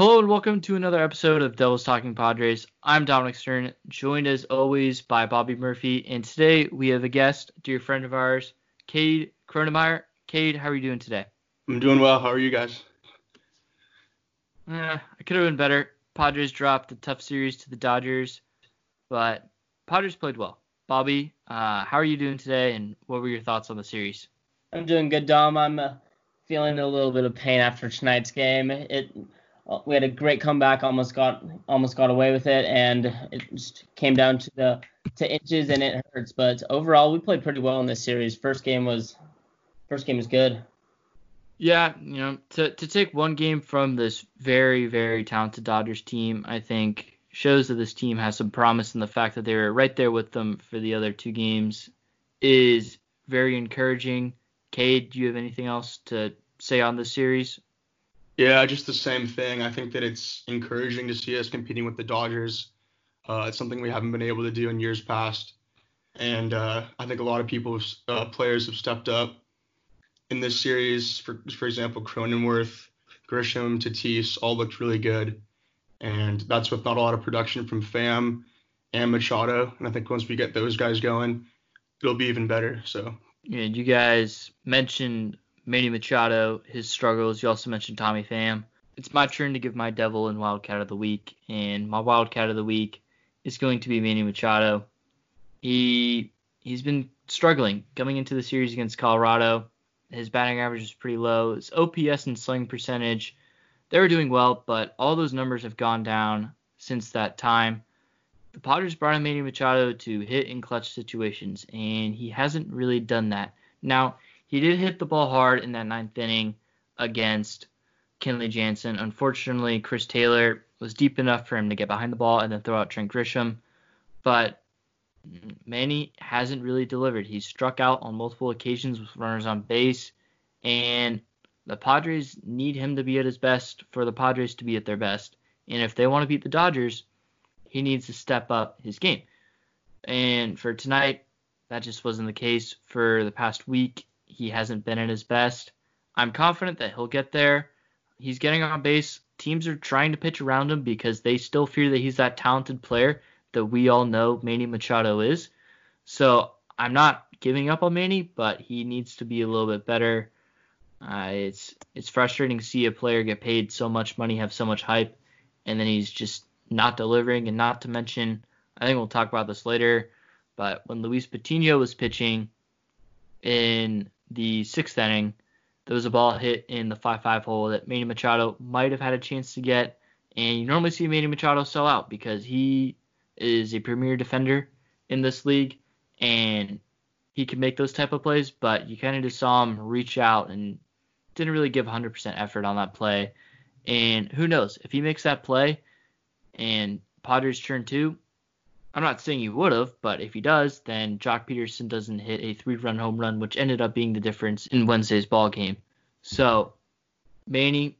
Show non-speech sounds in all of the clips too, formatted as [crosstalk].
Hello and welcome to another episode of Devils Talking Padres. I'm Dominic Stern, joined as always by Bobby Murphy, and today we have a guest, dear friend of ours, Cade Kronemeyer. Cade, how are you doing today? I'm doing well. How are you guys? Eh, I could have been better. Padres dropped a tough series to the Dodgers, but Padres played well. Bobby, uh, how are you doing today, and what were your thoughts on the series? I'm doing good, Dom. I'm uh, feeling a little bit of pain after tonight's game. It we had a great comeback, almost got almost got away with it, and it just came down to the to inches, and it hurts. But overall, we played pretty well in this series. First game was first game was good. Yeah, you know, to to take one game from this very very talented Dodgers team, I think shows that this team has some promise, and the fact that they were right there with them for the other two games is very encouraging. Cade, do you have anything else to say on this series? Yeah, just the same thing. I think that it's encouraging to see us competing with the Dodgers. Uh, it's something we haven't been able to do in years past, and uh, I think a lot of people, uh, players, have stepped up in this series. For for example, Cronenworth, Grisham, Tatis all looked really good, and that's with not a lot of production from Pham and Machado. And I think once we get those guys going, it'll be even better. So yeah, you guys mentioned Manny Machado, his struggles. You also mentioned Tommy Pham. It's my turn to give my Devil and Wildcat of the Week, and my Wildcat of the Week is going to be Manny Machado. He he's been struggling coming into the series against Colorado. His batting average is pretty low. His OPS and sling percentage, they were doing well, but all those numbers have gone down since that time the Padres brought in Manny Machado to hit in clutch situations, and he hasn't really done that. Now, he did hit the ball hard in that ninth inning against Kenley Jansen. Unfortunately, Chris Taylor was deep enough for him to get behind the ball and then throw out Trent Grisham. But Manny hasn't really delivered. He's struck out on multiple occasions with runners on base, and the Padres need him to be at his best for the Padres to be at their best. And if they want to beat the Dodgers, he needs to step up his game. And for tonight, that just wasn't the case. For the past week, he hasn't been at his best. I'm confident that he'll get there. He's getting on base. Teams are trying to pitch around him because they still fear that he's that talented player that we all know Manny Machado is. So I'm not giving up on Manny, but he needs to be a little bit better. Uh, it's it's frustrating to see a player get paid so much money, have so much hype, and then he's just not delivering, and not to mention, I think we'll talk about this later, but when Luis Patino was pitching in the sixth inning, there was a ball hit in the 5-5 hole that Manny Machado might have had a chance to get, and you normally see Manny Machado sell out because he is a premier defender in this league, and he can make those type of plays, but you kind of just saw him reach out and didn't really give 100% effort on that play. And who knows if he makes that play, and Padres turn two, I'm not saying he would have, but if he does, then Joc Pederson doesn't hit a three-run home run, which ended up being the difference in Wednesday's ball game. So, Manny,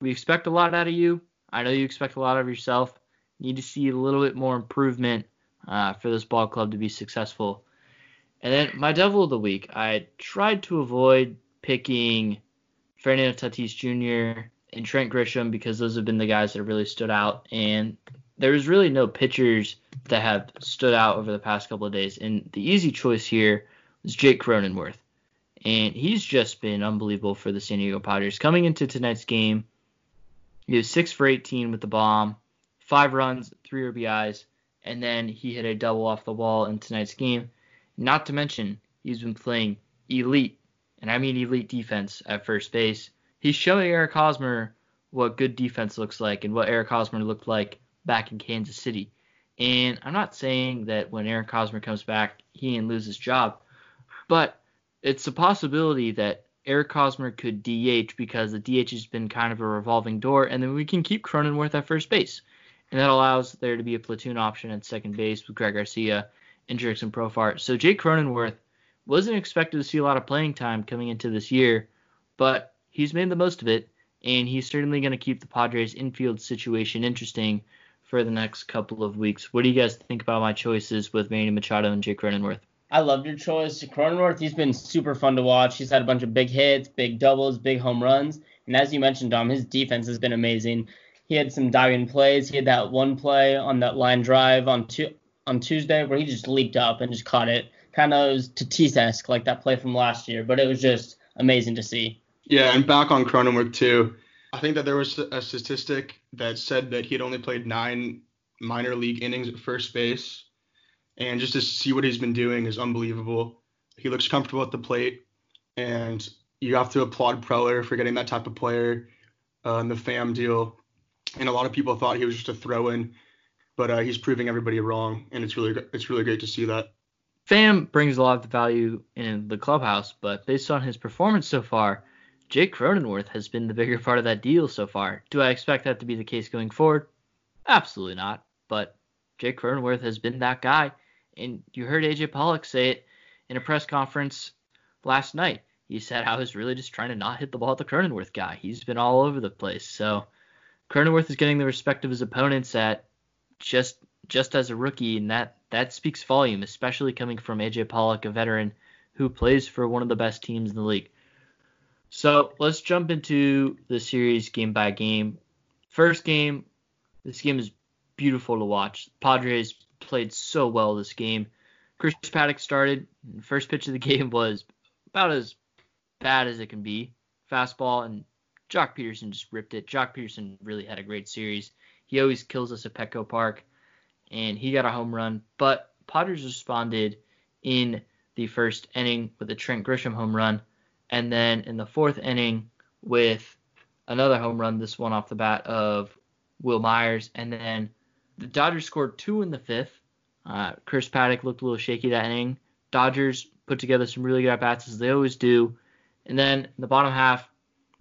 we expect a lot out of you. I know you expect a lot of yourself. Need to see a little bit more improvement uh, for this ball club to be successful. And then my devil of the week, I tried to avoid picking Fernando Tatis Jr and Trent Grisham because those have been the guys that really stood out. And there's really no pitchers that have stood out over the past couple of days. And the easy choice here was Jake Cronenworth. And he's just been unbelievable for the San Diego Padres. Coming into tonight's game, he was 6 for 18 with the bomb, 5 runs, 3 RBIs, and then he hit a double off the wall in tonight's game. Not to mention, he's been playing elite, and I mean elite defense at first base he's showing Eric Hosmer what good defense looks like and what Eric Hosmer looked like back in Kansas City. And I'm not saying that when Eric Hosmer comes back, he can lose his job, but it's a possibility that Eric Hosmer could DH because the DH has been kind of a revolving door, and then we can keep Cronenworth at first base. And that allows there to be a platoon option at second base with Greg Garcia and Jurickson Profar. So Jake Cronenworth wasn't expected to see a lot of playing time coming into this year, but he's made the most of it, and he's certainly going to keep the Padres' infield situation interesting for the next couple of weeks. What do you guys think about my choices with Manny Machado and Jake Cronenworth? I loved your choice. Cronenworth, he's been super fun to watch. He's had a bunch of big hits, big doubles, big home runs. And as you mentioned, Dom, his defense has been amazing. he had some diving plays. He had that one play on that line drive on two, on Tuesday where he just leaped up and just caught it. Kind of was Tatis-esque, like that play from last year, but it was just amazing to see. Yeah, and back on Cronenworth too. I think that there was a statistic that said that he had only played nine minor league innings at first base, and just to see what he's been doing is unbelievable. He looks comfortable at the plate, and you have to applaud Preller for getting that type of player uh, in the Pham deal. And a lot of people thought he was just a throw-in, but uh, he's proving everybody wrong, and it's really it's really great to see that. Pham brings a lot of value in the clubhouse, but based on his performance so far, Jake Cronenworth has been the bigger part of that deal so far. Do I expect that to be the case going forward? Absolutely not. But Jake Cronenworth has been that guy, and you heard AJ Pollock say it in a press conference last night. He said I was really just trying to not hit the ball at the Cronenworth guy. He's been all over the place. So Cronenworth is getting the respect of his opponents at just just as a rookie, and that that speaks volume, especially coming from AJ Pollock, a veteran who plays for one of the best teams in the league. So let's jump into the series game by game. First game, this game is beautiful to watch. Padres played so well this game. Chris Paddack started. First pitch of the [laughs] game was about as bad as it can be. Fastball, and Joc Pederson just ripped it. Joc Pederson really had a great series. He always kills us at Petco Park, and he got a home run. But Padres responded in the first inning with a Trent Grisham home run, and then in the fourth inning with another home run, this one off the bat of Wil Myers, and then the Dodgers scored two in the fifth. Uh, Chris Paddack looked a little shaky that inning. Dodgers put together some really good at bats as they always do. And then in the bottom half,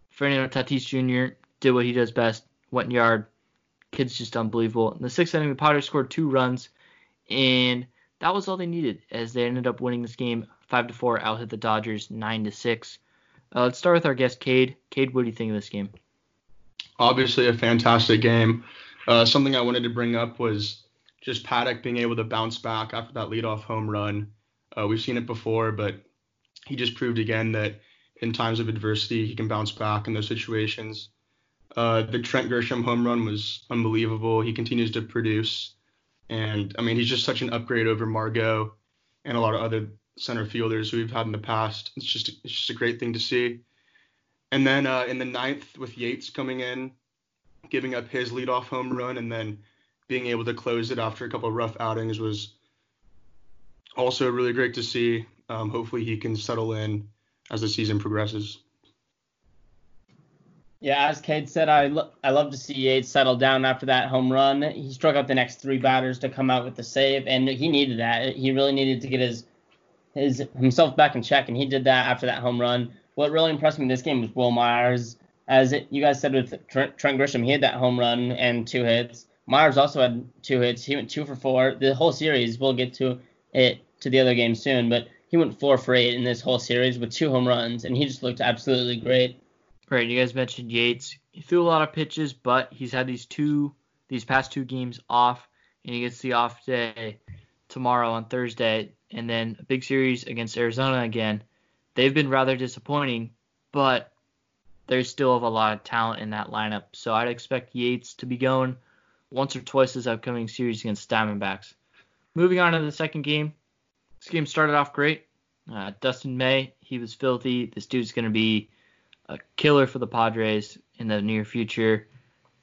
Fernando Tatis Jr. did what he does best, went yard. Kid's just unbelievable. In the sixth inning, the Padres scored two runs, and that was all they needed as they ended up winning this game five to four, out hit the Dodgers nine to six. Uh, let's start with our guest, Cade. Cade, what do you think of this game? Obviously, a fantastic game. Uh, something I wanted to bring up was just Paddack being able to bounce back after that leadoff home run. Uh, we've seen it before, but he just proved again that in times of adversity, he can bounce back in those situations. Uh, the Trent Grisham home run was unbelievable. He continues to produce. And I mean, he's just such an upgrade over Margot and a lot of other center fielders we've had in the past. It's just it's just a great thing to see. And then uh, in the ninth, with Yates coming in, giving up his leadoff home run, and then being able to close it after a couple of rough outings was also really great to see. Um, hopefully, he can settle in as the season progresses. Yeah, as Cade said, I lo- I love to see Yates settle down after that home run. He struck out the next three batters to come out with the save, and he needed that. He really needed to get his his himself back in check, and he did that after that home run. What really impressed me in this game was Wil Myers. As it, you guys said with Trent, Trent Grisham, he had that home run and two hits. Myers also had two hits. He went two for four. The whole series, we'll get to it to the other game soon, but he went four for eight in this whole series with two home runs, and he just looked absolutely great. Right, you guys mentioned Yates. He threw a lot of pitches, but he's had these two, these past two games off, and he gets the off day tomorrow on Thursday, and then a big series against Arizona again. They've been rather disappointing, but they still have a lot of talent in that lineup. So I'd expect Yates to be going once or twice this upcoming series against Diamondbacks. Moving on to the second game, this game started off great. Uh, Dustin May, he was filthy. This dude's going to be a killer for the Padres in the near future.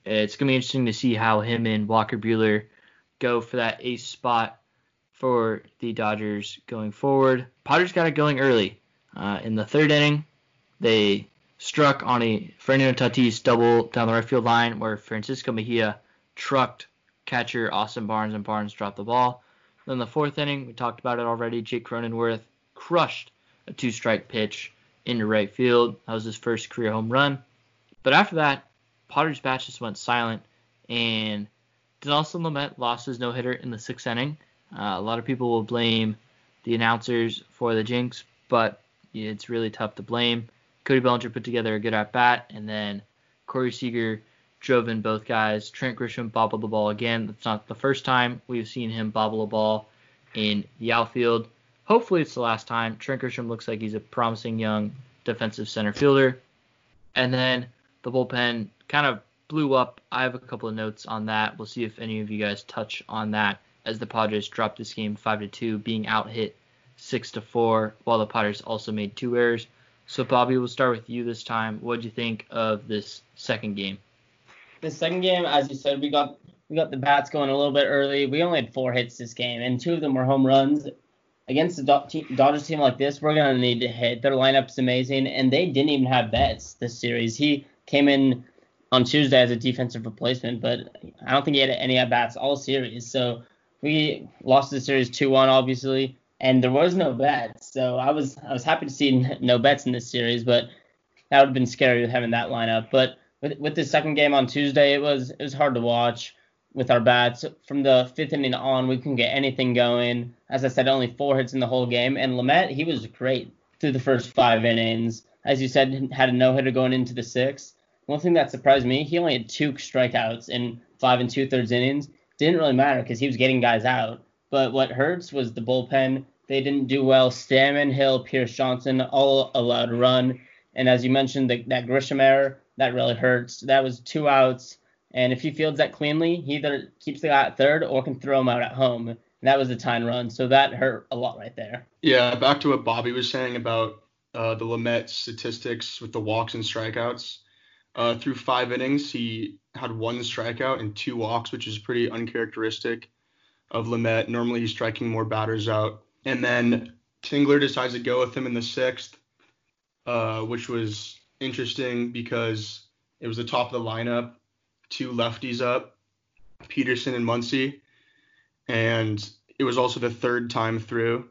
It's going to be interesting to see how him and Walker Buehler go for that ace spot for the Dodgers going forward. Padres got it going early. Uh, in the third inning, they struck on a Fernando Tatis double down the right field line where Francisco Mejia trucked catcher Austin Barnes and Barnes dropped the ball. Then the fourth inning, we talked about it already. Jake Cronenworth crushed a two-strike pitch into right field. That was his first career home run. But after that, Padres' bat just went silent, and Dinelson Lamet lost his no-hitter in the sixth inning. Uh, a lot of people will blame the announcers for the jinx, but it's really tough to blame. Cody Bellinger put together a good at bat, and then Corey Seager drove in both guys. Trent Grisham bobbled the ball again. That's not the first time we've seen him bobble a ball in the outfield. Hopefully, it's the last time. Trent Grisham looks like he's a promising young defensive center fielder. And then the bullpen kind of blew up. I have a couple of notes on that. We'll see if any of you guys touch on that as the Padres dropped this game 5 to 2, being out hit 6 to 4, while the Padres also made two errors. So Bobby, we'll start with you this time. What did you think of this second game? The second game, as you said, we got we got the bats going a little bit early. We only had four hits this game, and two of them were home runs. Against the Dodgers team like this, we're gonna need to hit. Their lineup's amazing, and they didn't even have Betts this series. He came in on Tuesday as a defensive replacement, but I don't think he had any at bats all series. So we lost the series 2-1, obviously, and there was no Betts. So I was I was happy to see no Betts in this series, but that would have been scary with having that lineup. But with with the second game on Tuesday, it was it was hard to watch with our bats. From the fifth inning on, we couldn't get anything going. As I said, only four hits in the whole game, and Lamet he was great through the first five innings. As you said, had a no hitter going into the sixth. One thing that surprised me, he only had two strikeouts in five and two thirds innings. Didn't really matter because he was getting guys out. But what hurts was the bullpen. They didn't do well. Stammen, Hill, Pierce Johnson, all allowed a run. And as you mentioned, the, that Grisham error, that really hurts. That was two outs. And if he fields that cleanly, he either keeps the guy at third or can throw him out at home. And that was a tying run. So that hurt a lot right there. Yeah, back to what Bobby was saying about uh, the Lamet statistics with the walks and strikeouts. Uh, through five innings, he had one strikeout and two walks, which is pretty uncharacteristic of Lamet. Normally, he's striking more batters out. And then Tingler decides to go with him in the sixth, uh, which was interesting because it was the top of the lineup, two lefties up, Pederson and Muncy, and it was also the third time through.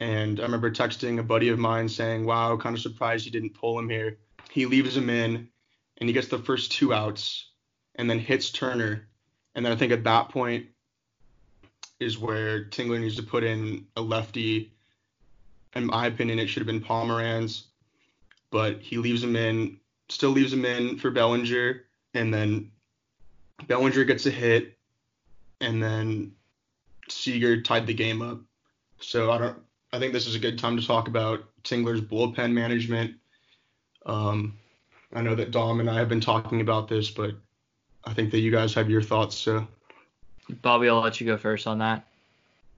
And I remember texting a buddy of mine saying, "Wow, kind of surprised he didn't pull him here." He leaves him in, and he gets the first two outs, and then hits Turner, and then I think at that point is where Tingler needs to put in a lefty. In my opinion, it should have been Pomeranz, but he leaves him in, still leaves him in for Bellinger, and then Bellinger gets a hit, and then Seager tied the game up. So I don't. I think this is a good time to talk about Tingler's bullpen management. Um, I know that Dom and I have been talking about this, but I think that you guys have your thoughts. So Bobby, I'll let you go first on that.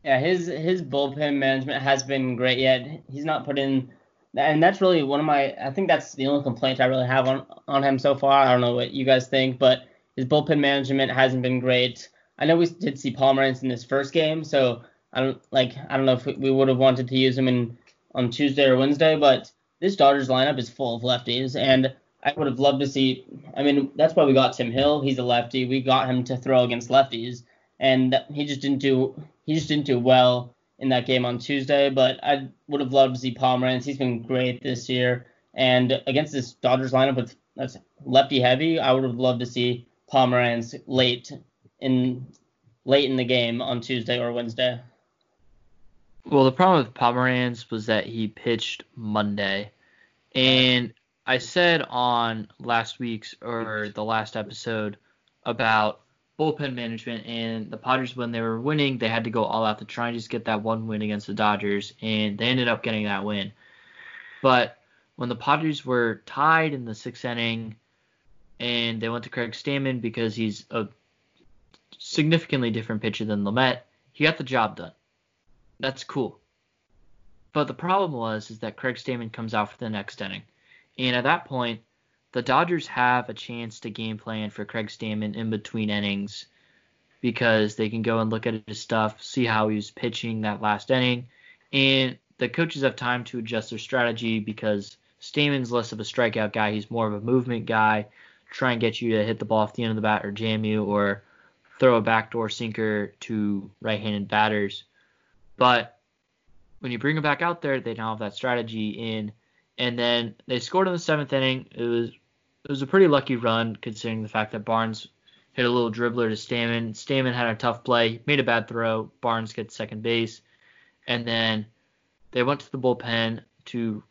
Yeah, his his bullpen management has been great. Yet he's not put in, and that's really one of my. I think that's the only complaint I really have on on him so far. I don't know what you guys think, but his bullpen management hasn't been great. I know we did see Pomeranz in this first game, so I don't like. I don't know if we would have wanted to use him in on Tuesday or Wednesday, but this Dodgers lineup is full of lefties, and I would have loved to see. I mean, that's why we got Tim Hill. He's a lefty. We got him to throw against lefties and he just didn't do he just didn't do well in that game on Tuesday. But I would have loved to see Pomeranz. He's been great this year, and against this Dodgers lineup with that's lefty heavy, I would have loved to see Pomeranz late in late in the game on Tuesday or Wednesday. Well, the problem with Pomeranz was that he pitched Monday, and I said on last week's or the last episode about bullpen management and the Padres when they were winning, they had to go all out to try and just get that one win against the Dodgers and they ended up getting that win. But when the Padres were tied in the sixth inning and they went to Craig Stammen because he's a significantly different pitcher than Lamet, he got the job done. That's cool. But the problem was is that Craig Stammen comes out for the next inning. And at that point, the Dodgers have a chance to game plan for Craig Stammen in between innings because they can go and look at his stuff, see how he was pitching that last inning, and the coaches have time to adjust their strategy because Stammen's less of a strikeout guy. He's more of a movement guy, try and get you to hit the ball off the end of the bat or jam you or throw a backdoor sinker to right-handed batters. But when you bring him back out there, they now have that strategy in. And then they scored in the seventh inning. It was it was a pretty lucky run considering the fact that Barnes hit a little dribbler to Stammen. Stammen had a tough play, made a bad throw. Barnes gets second base, and then they went to the bullpen to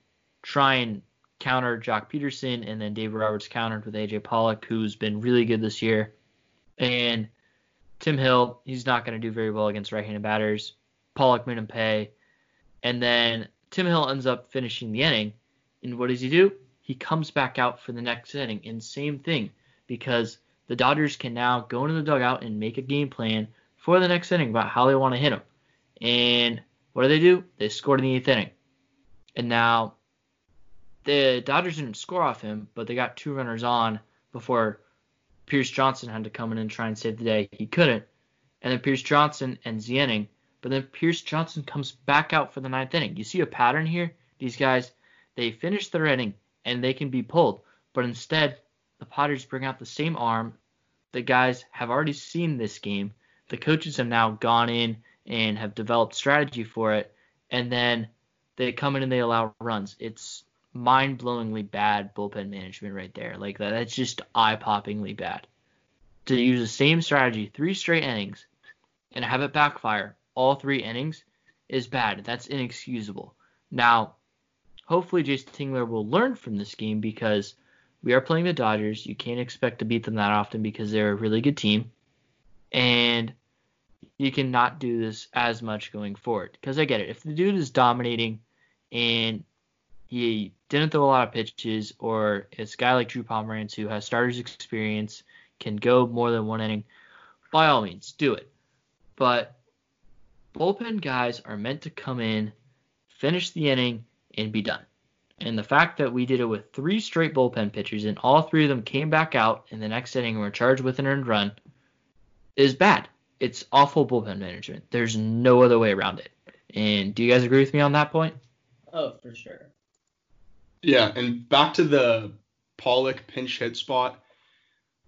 try and counter Joc Pederson, and then David Roberts countered with AJ Pollock, who's been really good this year. And Tim Hill, he's not going to do very well against right-handed batters. Pollock made him pay, and then Tim Hill ends up finishing the inning. And what does he do? he comes back out for the next inning. And same thing, because the Dodgers can now go into the dugout and make a game plan for the next inning about how they want to hit him. And what do they do? They scored in the eighth inning. And now the Dodgers didn't score off him, but they got two runners on before Pierce Johnson had to come in and try and save the day. He couldn't. And then Pierce Johnson ends the inning. But then Pierce Johnson comes back out for the ninth inning. You see a pattern here? These guys, they finish their inning and they can be pulled. But instead, the Padres bring out the same arm. The guys have already seen this game. The coaches have now gone in and have developed strategy for it. And then they come in and they allow runs. It's mind-blowingly bad bullpen management right there. Like that, that's just eye-poppingly bad. To use the same strategy three straight innings and have it backfire all three innings is bad. That's inexcusable. Now, hopefully Jayce Tingler will learn from this game because we are playing the Dodgers. You can't expect to beat them that often because they're a really good team. And you cannot do this as much going forward. Because I get it. If the dude is dominating and he didn't throw a lot of pitches, or it's a guy like Drew Pomeranz who has starters experience, can go more than one inning, by all means, do it. But bullpen guys are meant to come in, finish the inning, and be done. And the fact that we did it with three straight bullpen pitchers and all three of them came back out in the next inning and were charged with an earned run is bad. It's awful bullpen management. There's no other way around it. And do you guys agree with me on that point? Oh, for sure. Yeah, and back to the Pollock pinch hit spot.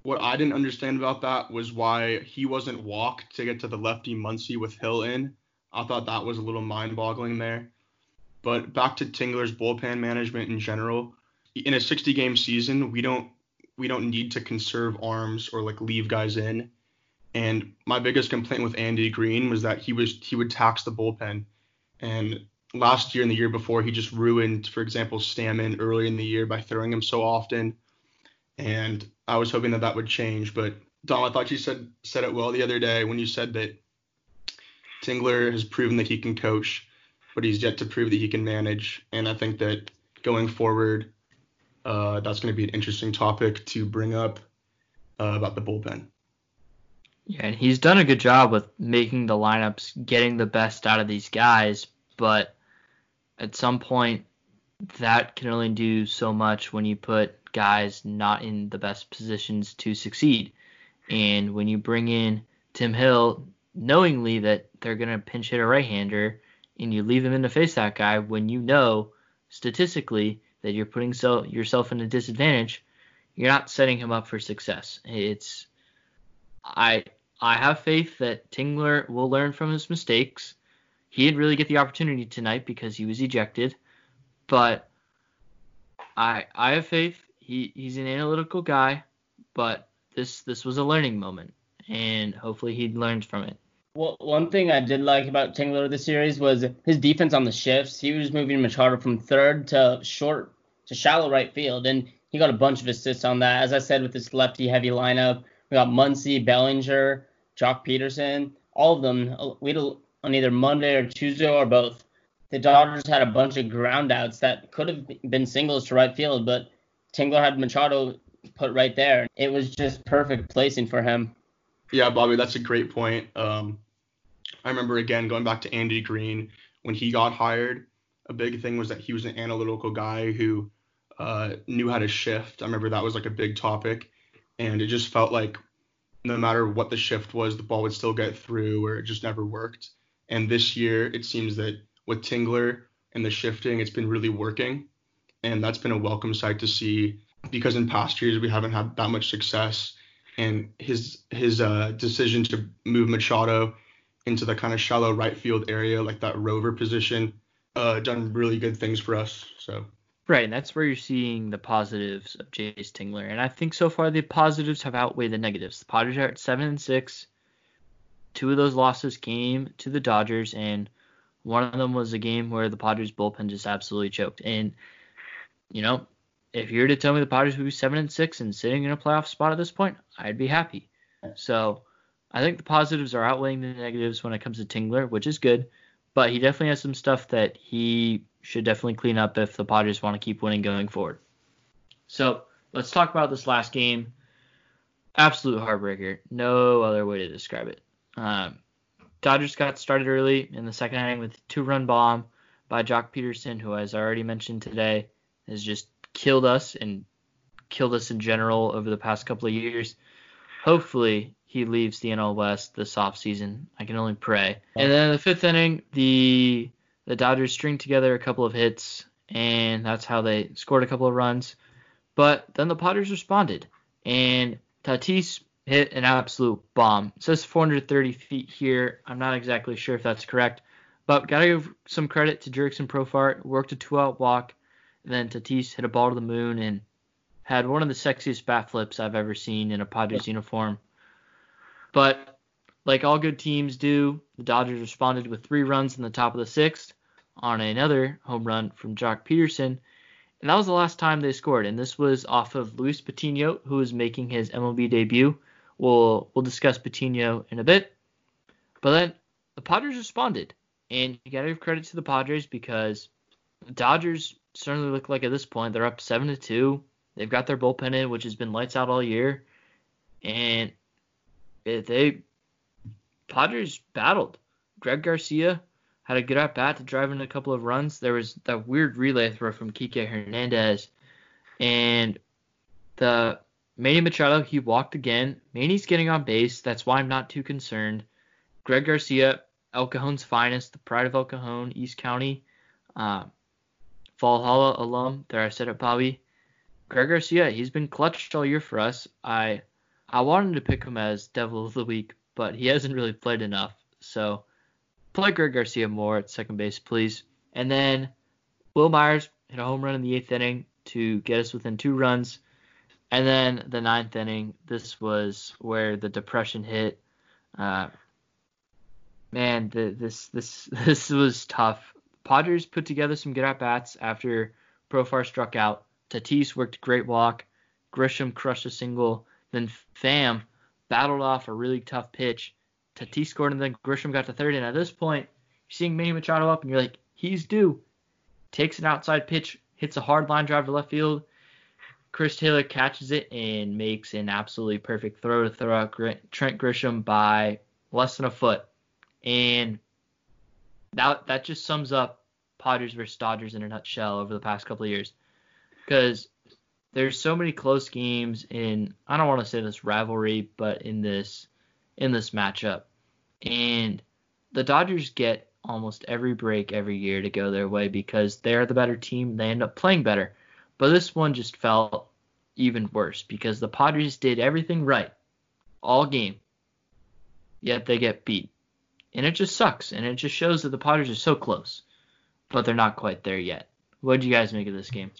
What I didn't understand about that was why he wasn't walked to get to the lefty Muncy with Hill in. I thought that was a little mind-boggling there. But back to Tingler's bullpen management in general. In a 60-game season, we don't we don't need to conserve arms or like leave guys in. And my biggest complaint with Andy Green was that he was he would tax the bullpen. And last year and the year before, he just ruined, for example, Stammen early in the year by throwing him so often. And I was hoping that that would change. But Dom, I thought you said said it well the other day when you said that Tingler has proven that he can coach, but he's yet to prove that he can manage. And I think that going forward, uh, that's going to be an interesting topic to bring up uh, about the bullpen. Yeah, and he's done a good job with making the lineups, getting the best out of these guys, but at some point that can only do so much when you put guys not in the best positions to succeed. And when you bring in Tim Hill, knowingly that they're going to pinch hit a right hander, and you leave him in to face that guy when you know statistically that you're putting so, yourself in a disadvantage, you're not setting him up for success. It's I I have faith that Tingler will learn from his mistakes. He didn't really get the opportunity tonight because he was ejected, but I I have faith. He he's an analytical guy, but this this was a learning moment, and hopefully he learns from it. Well, one thing I did like about Tingler this series was his defense on the shifts. He was moving Machado from third to short to shallow right field, and he got a bunch of assists on that. As I said, with this lefty heavy lineup, we got Muncy, Bellinger, Joc Pederson, all of them. We had on either Monday or Tuesday or both. The Dodgers had a bunch of ground outs that could have been singles to right field, but Tingler had Machado put right there. It was just perfect placing for him. Yeah, Bobby, that's a great point. Um, I remember again going back to Andy Green when he got hired. A big thing was that he was an analytical guy who uh, knew how to shift. I remember that was like a big topic, and it just felt like no matter what the shift was, the ball would still get through, or it just never worked. And this year, it seems that with Tingler and the shifting, it's been really working. And that's been a welcome sight to see because in past years we haven't had that much success. And his his uh, decision to move Machado into the kind of shallow right field area, like that rover position, uh, done really good things for us. So. Right, and that's where you're seeing the positives of Jayce Tingler. And I think so far the positives have outweighed the negatives. The Padres are at seven and six. Two of those losses came to the Dodgers, and one of them was a game where the Padres bullpen just absolutely choked. And you know, if you were to tell me the Padres would be seven and six and sitting in a playoff spot at this point, I'd be happy. So I think the positives are outweighing the negatives when it comes to Tingler, which is good. But he definitely has some stuff that he should definitely clean up if the Padres want to keep winning going forward. So let's talk about this last game. absolute heartbreaker. No other way to describe it. Um, Dodgers got started early in the second inning with a two-run bomb by Joc Pederson, who, as I already mentioned today, has just killed us and killed us in general over the past couple of years. Hopefully, he leaves the NL West this offseason. I can only pray. And then in the fifth inning, the the Dodgers string together a couple of hits, and that's how they scored a couple of runs. But then the Padres responded, and Tatis hit an absolute bomb. It says 430 feet here. I'm not exactly sure if that's correct, but gotta give some credit to Jurickson Profar. Worked a two-out walk, and then Tatis hit a ball to the moon and had one of the sexiest bat flips I've ever seen in a Padres uniform. But like all good teams do, the Dodgers responded with three runs in the top of the sixth on another home run from Joc Pederson and that was the last time they scored. And this was off of Luis Patino, who was making his MLB debut. We'll we'll discuss Patino in a bit. But then the Padres responded, and you gotta give credit to the Padres because the Dodgers certainly look like at this point they're up seven to two. They've got their bullpen in, which has been lights out all year, and they Padres battled. Greg Garcia had a good at bat to drive in a couple of runs. There was that weird relay throw from Kike Hernandez, and the Manny Machado he walked again. Manny's getting on base. That's why I'm not too concerned. Greg Garcia, El Cajon's finest, the pride of El Cajon, East County, uh, Valhalla alum. There I said it, Bobby. Greg Garcia, he's been clutched all year for us. I I wanted to pick him as Devil of the Week, but he hasn't really played enough. So play Greg Garcia more at second base, please. And then Wil Myers hit a home run in the eighth inning to get us within two runs. And then the ninth inning, this was where the depression hit. Uh, man, the, this this [laughs] this was tough. Padres put together some good at bats after Profar struck out. Tatis worked great walk. Grisham crushed a single. Then Pham battled off a really tough pitch Tatis scored, and then Grisham got to third. And at this point, you're seeing Manny Machado up, and you're like, he's due. Takes an outside pitch, hits a hard line drive to left field. Chris Taylor catches it and makes an absolutely perfect throw to throw out Trent Grisham by less than a foot. And that that just sums up Padres versus Dodgers in a nutshell over the past couple of years. Because there's so many close games in I don't want to say this rivalry, but in this in this matchup. And the Dodgers get almost every break every year to go their way because they're the better team. They end up playing better. But this one just felt even worse because the Padres did everything right all game, yet they get beat. And it just sucks. And it just shows that the Padres are so close, but they're not quite there yet. What do you guys make of this game?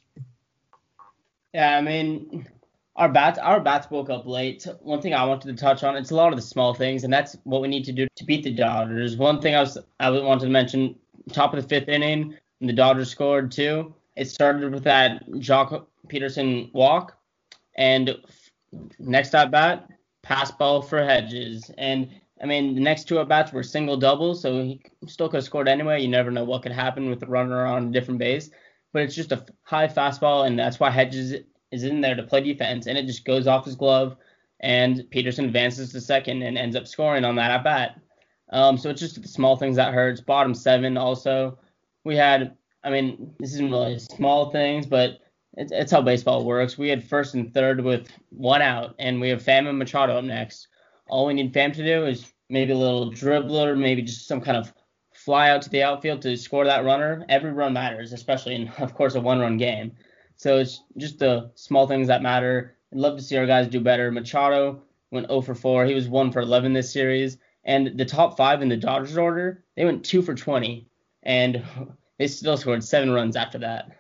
Yeah, I mean, our bats our bats woke up late. One thing I wanted to touch on, it's a lot of the small things, and that's what we need to do to beat the Dodgers. One thing I was I wanted to mention, top of the fifth inning, the Dodgers scored two. It started with that Joc Pederson walk, and next at bat, pass ball for Hedges, and I mean the next two at bats were single doubles, so he still could have scored anyway. You never know what could happen with the runner on a different base, but it's just a high fastball, and that's why Hedges is in there to play defense, and it just goes off his glove, and Pederson advances to second and ends up scoring on that at bat. Um, so it's just the small things that hurts. Bottom seven also, we had. I mean, this isn't really small things, but it's, it's how baseball works. We had first and third with one out, and we have Pham and Machado up next. All we need Pham to do is maybe a little dribbler, maybe just some kind of fly out to the outfield to score that runner. Every run matters, especially in, [laughs] of course, a one-run game. So it's just the small things that matter. I'd love to see our guys do better. Machado went 0 for 4. He was 1 for 11 this series. And the top five in the Dodgers order, they went 2 for 20. And [laughs] they still scored seven runs after that.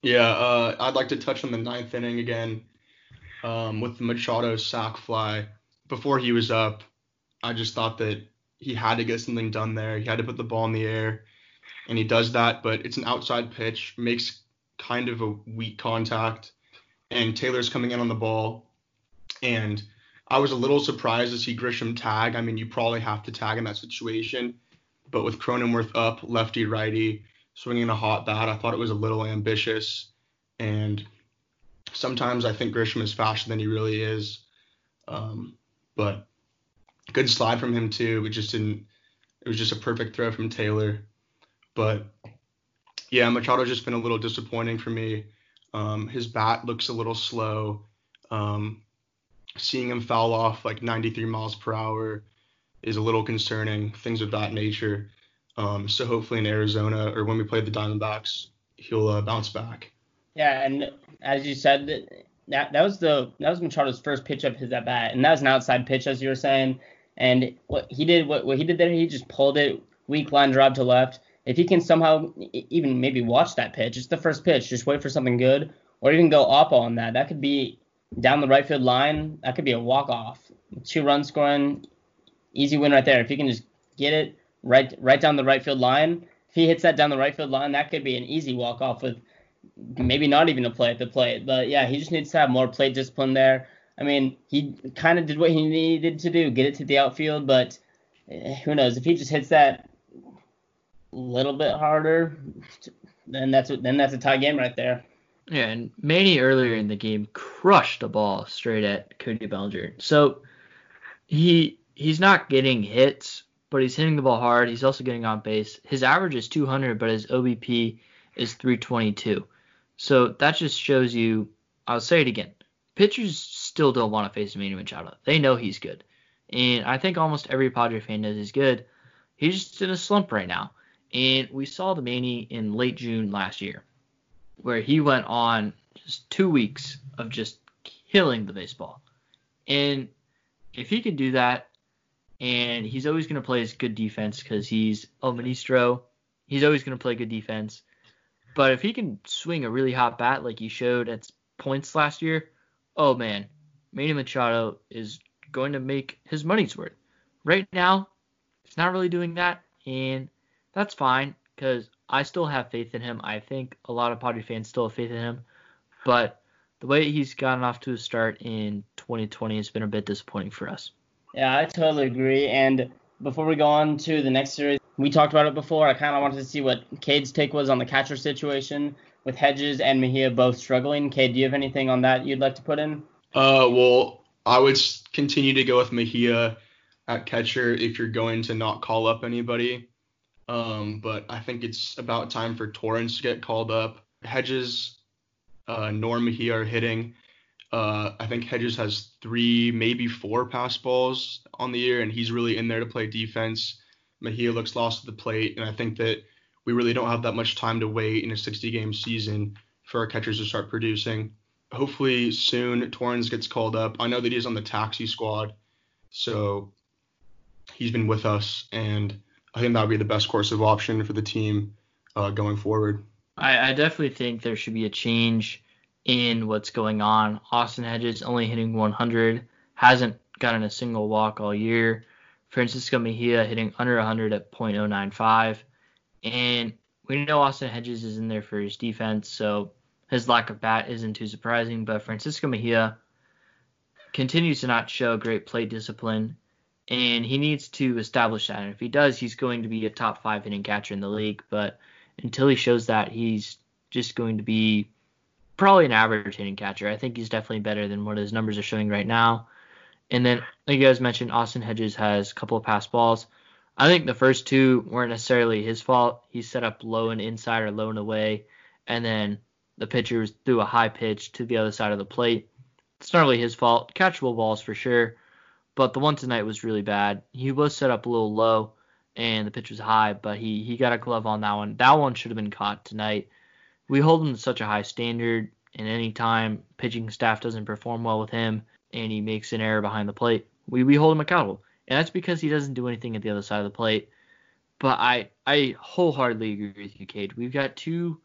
Yeah, uh, I'd like to touch on the ninth inning again um, with the Machado sac fly. Before he was up, I just thought that he had to get something done there. He had to put the ball in the air and he does that, but it's an outside pitch, makes kind of a weak contact, and Taylor's coming in on the ball, and I was a little surprised to see Grisham tag. I mean, you probably have to tag in that situation, but with Cronenworth up, lefty righty, swinging a hot bat, I thought it was a little ambitious, and sometimes I think Grisham is faster than he really is. Um, but good slide from him too. It just didn't. It was just a perfect throw from Taylor. But yeah, Machado's just been a little disappointing for me. Um, his bat looks a little slow. Um, seeing him foul off like 93 miles per hour is a little concerning. Things of that nature. Um, so hopefully in Arizona or when we play the Diamondbacks, he'll uh, bounce back. Yeah, and as you said, that that was the that was Machado's first pitch of his at bat, and that was an outside pitch, as you were saying. And what he did, what, what he did there, he just pulled it, weak line drive to left. If he can somehow even maybe watch that pitch, it's the first pitch, just wait for something good, or even go up on that. That could be down the right field line. That could be a walk off, two run scoring, easy win right there. If he can just get it right right down the right field line, if he hits that down the right field line, that could be an easy walk off with maybe not even a play at the plate. But yeah, he just needs to have more plate discipline there. I mean, he kind of did what he needed to do, get it to the outfield, but eh, who knows if he just hits that little bit harder, then that's a, then that's a tie game right there. Yeah, and Manny earlier in the game crushed a ball straight at Cody Bellinger. So he he's not getting hits, but he's hitting the ball hard. He's also getting on base. His average is 200, but his OBP is 322. So that just shows you. I'll say it again. Pitchers still don't want to face Manny Machado. They know he's good, and I think almost every Padre fan knows he's good. He's just in a slump right now, and we saw the Manny in late June last year, where he went on just two weeks of just killing the baseball, and if he can do that, and he's always going to play his good defense because he's El Ministro, he's always going to play good defense. But if he can swing a really hot bat like he showed at points last year, oh man, Manny Machado is going to make his money's worth. Right now, he's not really doing that, and that's fine because I still have faith in him. I think a lot of Padre fans still have faith in him, but the way he's gotten off to a start in 2020 has been a bit disappointing for us. Yeah, I totally agree. And before we go on to the next series, we talked about it before. I kind of wanted to see what Cade's take was on the catcher situation with Hedges and Mejia both struggling. Cade, do you have anything on that you'd like to put in? Uh, well, I would continue to go with Mejia at catcher if you're going to not call up anybody. Um, but I think it's about time for Torrens to get called up. Hedges, uh, nor Mejia are hitting. Uh, I think Hedges has three, maybe four pass balls on the year, and he's really in there to play defense. Mejia looks lost at the plate, and I think that we really don't have that much time to wait in a 60 game season for our catchers to start producing. Hopefully soon Torrens gets called up. I know that he's on the taxi squad, so he's been with us, and I think that would be the best course of option for the team uh, going forward. I, I definitely think there should be a change in what's going on. Austin Hedges only hitting 100, hasn't gotten a single walk all year. Francisco Mejia hitting under 100 at .095. And we know Austin Hedges is in there for his defense, so his lack of bat isn't too surprising. But Francisco Mejia continues to not show great plate discipline, and he needs to establish that. And if he does, he's going to be a top five hitting catcher in the league. But until he shows that, he's just going to be probably an average hitting catcher. I think he's definitely better than what his numbers are showing right now. And then, like you guys mentioned, Austin Hedges has a couple of pass balls. I think the first two weren't necessarily his fault. He set up low and inside or low and away, and then the pitcher threw a high pitch to the other side of the plate. It's not really his fault. Catchable balls for sure, but the one tonight was really bad. He was set up a little low, and the pitch was high, but he he got a glove on that one. That one should have been caught tonight. We hold him to such a high standard, and anytime pitching staff doesn't perform well with him, and he makes an error behind the plate, we, we hold him accountable. And that's because he doesn't do anything at the other side of the plate. But I I wholeheartedly agree with you, Cade. We've got two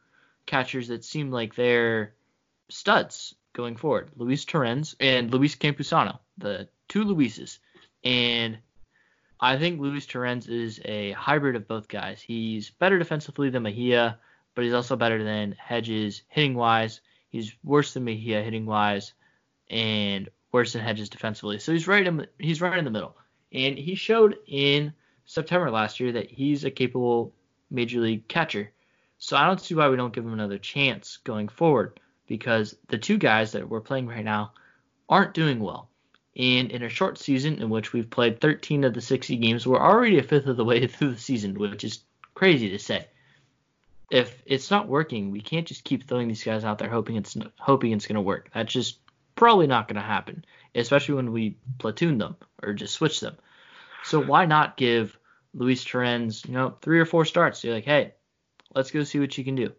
catchers that seem like they're studs going forward. Luis Torrens and Luis Campusano, the two Luises. And I think Luis Torrens is a hybrid of both guys. He's better defensively than Mejia, but he's also better than Hedges hitting wise. He's worse than Mejia hitting wise, and worse than Hedges defensively. So he's right in he's right in the middle. And he showed in September last year that he's a capable major league catcher. So I don't see why we don't give him another chance going forward. because the two guys that we're playing right now aren't doing well. And in a short season in which we've played 13 of the 60 games, we're already a fifth of the way [laughs] through the season, which is crazy to say. If it's not working, we can't just keep throwing these guys out there hoping it's hoping it's going to work. That's just probably not going to happen, especially when we platoon them or just switch them. So why not give Luis Torrens, you know, three or four starts? You're like, hey, let's go see what you can do.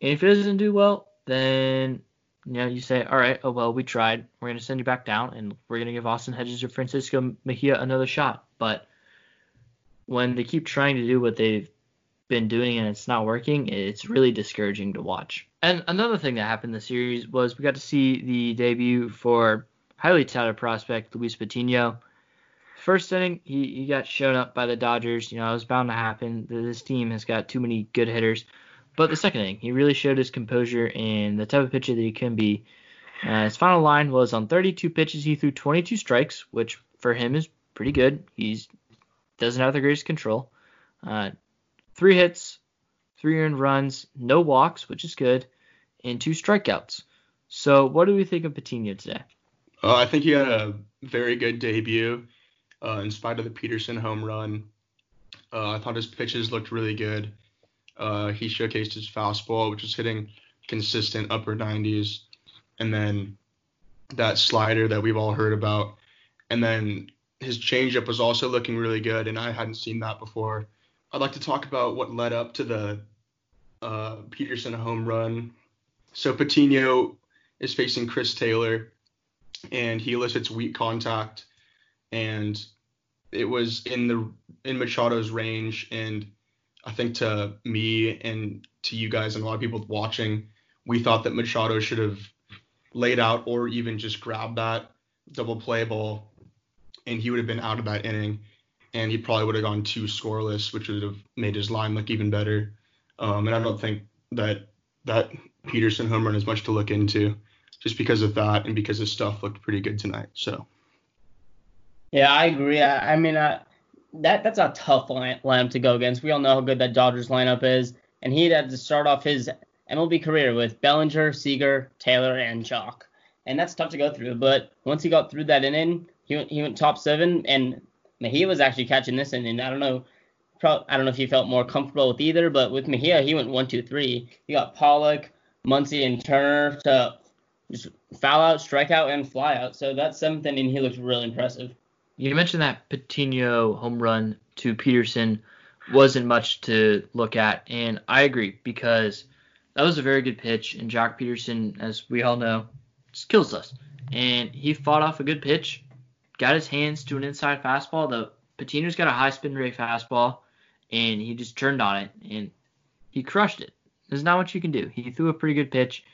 And if it doesn't do well, then you know you say, all right, oh well, we tried. We're gonna send you back down, and we're gonna give Austin Hedges or Francisco Mejia another shot. But when they keep trying to do what they've been doing and it's not working, it's really discouraging to watch. And another thing that happened in the series was we got to see the debut for highly touted prospect Luis Patino. First inning, he, he got shown up by the Dodgers. You know, it was bound to happen. This team has got too many good hitters. But the second inning, he really showed his composure and the type of pitcher that he can be. Uh, his final line was on 32 pitches, he threw 22 strikes, which for him is pretty good. He's doesn't have the greatest control. Uh, three hits, three earned runs, no walks, which is good, and two strikeouts. So, what do we think of Patino today? Uh, I think he had a very good debut, uh, in spite of the Pederson home run. Uh, I thought his pitches looked really good. Uh, he showcased his fastball, which was hitting consistent upper 90s, and then that slider that we've all heard about, and then his changeup was also looking really good, and I hadn't seen that before. I'd like to talk about what led up to the uh, Pederson home run. So Patino is facing Chris Taylor, and he elicits weak contact, and it was in the in Machado's range, and I think to me and to you guys and a lot of people watching, we thought that Machado should have laid out or even just grabbed that double play ball, and he would have been out of that inning and he probably would have gone two scoreless, which would have made his line look even better. Um, and I don't think that that Pederson home run is much to look into, just because of that and because his stuff looked pretty good tonight. So. Yeah, I agree. I, I mean, that that's a tough line, lineup to go against. We all know how good that Dodgers lineup is, and he had to start off his MLB career with Bellinger, Seager, Taylor, and Joc, and that's tough to go through. But once he got through that inning, he went, he went top seven, and Mejia was actually catching this inning. I don't know, pro- I don't know if he felt more comfortable with either, but with Mejia, he went one, two, three. He got Pollock, Muncy, and Turner to just foul out, strike out, and fly out. So that seventh inning, he looked really impressive. You mentioned that Patino home run to Pederson wasn't much to look at, and I agree because that was a very good pitch, and Joc Pederson, as we all know, just kills us. And he fought off a good pitch, got his hands to an inside fastball. The Patino's got a high spin rate fastball, and he just turned on it and he crushed it. There's not much you can do. He threw a pretty good pitch.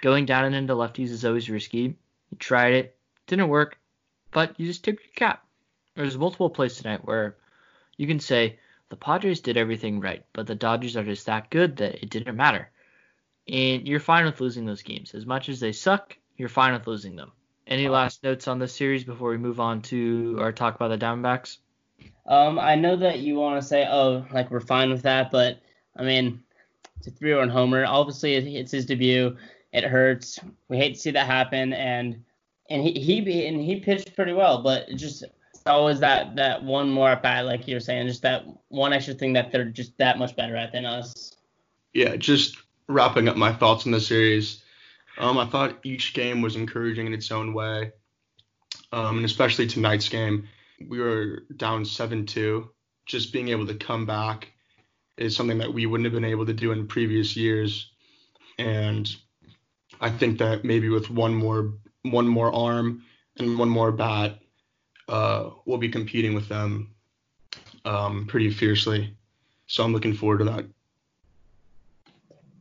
Going down and into lefties is always risky. He tried it, didn't work, but you just tip your cap. There's multiple plays tonight where you can say the Padres did everything right, but the Dodgers are just that good that it didn't matter. And you're fine with losing those games. As much as they suck, you're fine with losing them. Any last notes on this series before we move on to our talk about the Diamondbacks? Um, I know that you want to say, oh, like we're fine with that, but I mean, it's a three-run homer. Obviously, it's his debut. It hurts. We hate to see that happen, and and he he and he pitched pretty well, but just always that that one more at bat, like you're saying, just that one extra thing that they're just that much better at than us. Yeah, just wrapping up my thoughts on the series. Um, I thought each game was encouraging in its own way, um, and especially tonight's game. We were down 7-2. Just being able to come back is something that we wouldn't have been able to do in previous years, and I think that maybe with one more one more arm and one more bat, uh, we'll be competing with them um, pretty fiercely. So I'm looking forward to that.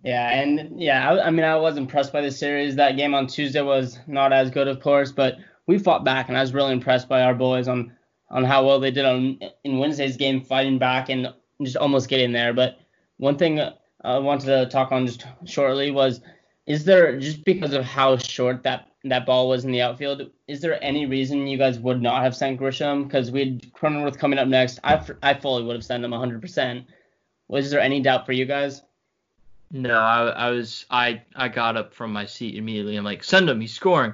Yeah, and yeah, I, I, mean, I was impressed by the series. That game on Tuesday was not as good, of course, but we fought back, and I was really impressed by our boys on on how well they did on in Wednesday's game, fighting back and just almost getting there. But one thing I wanted to talk on just shortly was, is there just because of how short that that ball was in the outfield, is there any reason you guys would not have sent Grisham? Because we had Cronenworth coming up next. I I fully would have sent him 100%. Was there any doubt for you guys? No, I, I was I I got up from my seat immediately. I'm like, send him, he's scoring.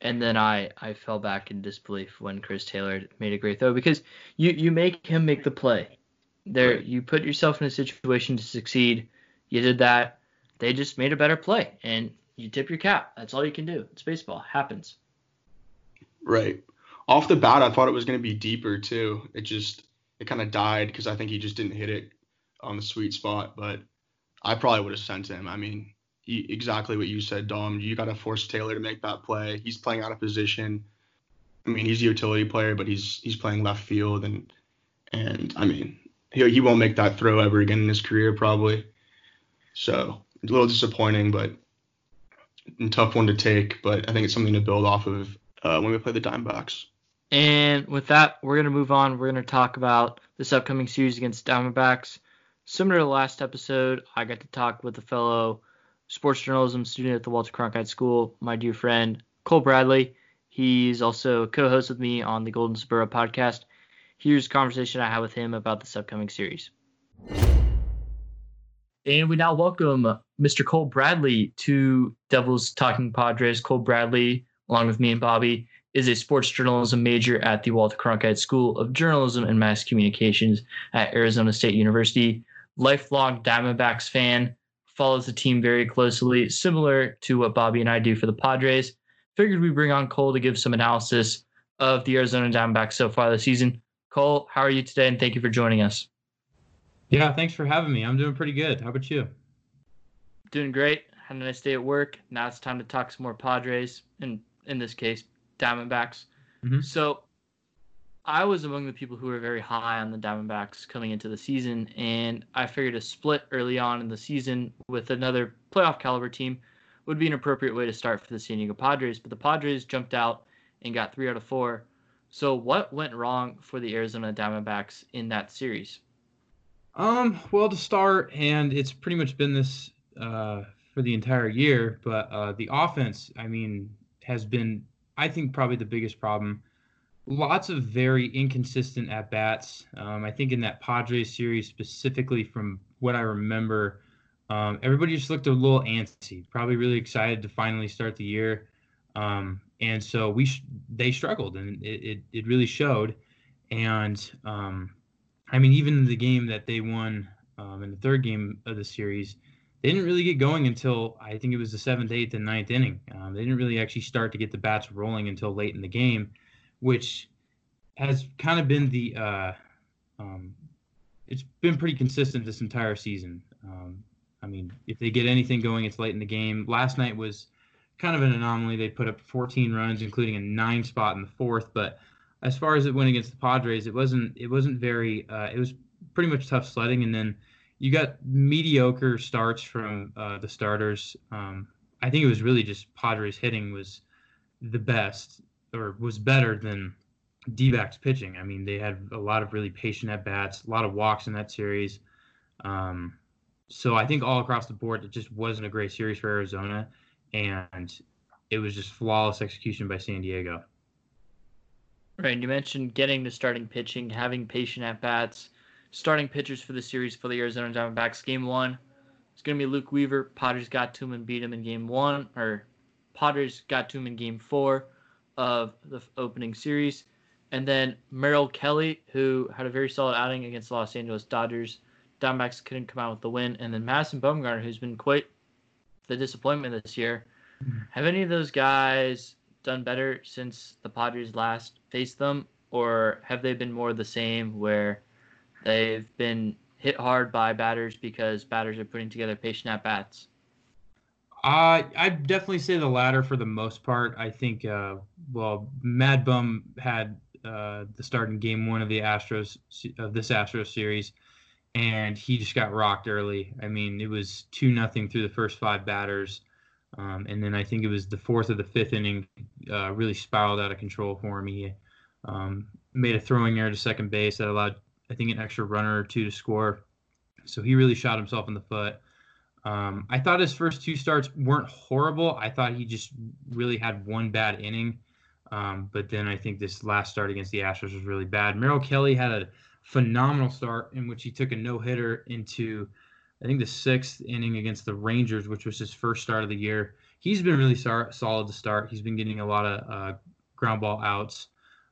And then I, I fell back in disbelief when Chris Taylor made a great throw because you, you make him make the play. There you put yourself in a situation to succeed. You did that. They just made a better play and you tip your cap. That's all you can do. It's baseball. happens. Right. Off the bat, I thought it was going to be deeper too. It just it kind of died because I think he just didn't hit it on the sweet spot. But I probably would have sent him. I mean, he, exactly what you said, Dom. You got to force Taylor to make that play. He's playing out of position. I mean, he's a utility player, but he's he's playing left field, and and I mean, he he won't make that throw ever again in his career probably. So a little disappointing, but tough one to take. But I think it's something to build off of uh, when we play the Diamondbacks. And with that, we're gonna move on. We're gonna talk about this upcoming series against Diamondbacks. Similar to the last episode, I got to talk with a fellow sports journalism student at the Walter Cronkite School, my dear friend Cole Bradley. He's also a co-host with me on the Golden Spur podcast. Here's a conversation I had with him about this upcoming series. And we now welcome Mr. Cole Bradley to Devils Talking Padres. Cole Bradley, along with me and Bobby, is a sports journalism major at the Walter Cronkite School of Journalism and Mass Communications at Arizona State University. Lifelong Diamondbacks fan, follows the team very closely, similar to what Bobby and I do for the Padres. Figured we bring on Cole to give some analysis of the Arizona Diamondbacks so far this season. Cole, how are you today? And thank you for joining us. Yeah, thanks for having me. I'm doing pretty good. How about you? Doing great. Had a nice day at work. Now it's time to talk some more Padres, and in this case, Diamondbacks. Mm-hmm. So I was among the people who were very high on the Diamondbacks coming into the season, and I figured a split early on in the season with another playoff caliber team would be an appropriate way to start for the San Diego Padres. But the Padres jumped out and got three out of four. So what went wrong for the Arizona Diamondbacks in that series? Um, well, to start, and it's pretty much been this uh, for the entire year, but uh, the offense, I mean, has been, I think, probably the biggest problem lots of very inconsistent at bats. Um, I think in that Padres series, specifically from what I remember, um, everybody just looked a little antsy, probably really excited to finally start the year. Um, and so we sh- they struggled, and it, it, it really showed. And um, I mean, even the game that they won um, in the third game of the series, they didn't really get going until I think it was the seventh, eighth, and ninth inning. Um, they didn't really actually start to get the bats rolling until late in the game which has kind of been the uh, um, it's been pretty consistent this entire season. Um, I mean, if they get anything going, it's late in the game. Last night was kind of an anomaly. They put up 14 runs, including a nine spot in the fourth. But as far as it went against the Padres, it wasn't it wasn't very. Uh, it was pretty much tough sledding. And then you got mediocre starts from uh, the starters. Um, I think it was really just Padres hitting was the best or was better than D-backs pitching. I mean, they had a lot of really patient at bats, a lot of walks in that series. Um, so I think all across the board, it just wasn't a great series for Arizona, and it was just flawless execution by San Diego. Right, and you mentioned getting to starting pitching, having patient at bats, starting pitchers for the series for the Arizona Diamondbacks. Game one, it's going to be Luke Weaver. Padres got to him and beat him in game one, or Padres got to him in game four of the opening series. And then Merrill Kelly, who had a very solid outing against the Los Angeles Dodgers. Diamondbacks couldn't come out with the win. And then Madison Bumgarner, who's been quite the disappointment this year. Mm-hmm. Have any of those guys done better since the Padres last faced them? Or have they been more the same where they've been hit hard by batters because batters are putting together patient at bats? Uh, I'd definitely say the latter for the most part. I think, uh, well, Mad Bum had uh, the start in game one of the Astros of this Astros series, and he just got rocked early. I mean, it was two nothing through the first five batters, um, and then I think it was the fourth or the fifth inning uh, really spiraled out of control for him. He um, made a throwing error to second base that allowed I think an extra runner or two to score. So he really shot himself in the foot. Um, I thought his first two starts weren't horrible. I thought he just really had one bad inning. Um, but then I think this last start against the Astros was really bad. Merrill Kelly had a phenomenal start in which he took a no hitter into I think the sixth inning against the Rangers, which was his first start of the year. He's been really solid to start. He's been getting a lot of uh, ground ball outs,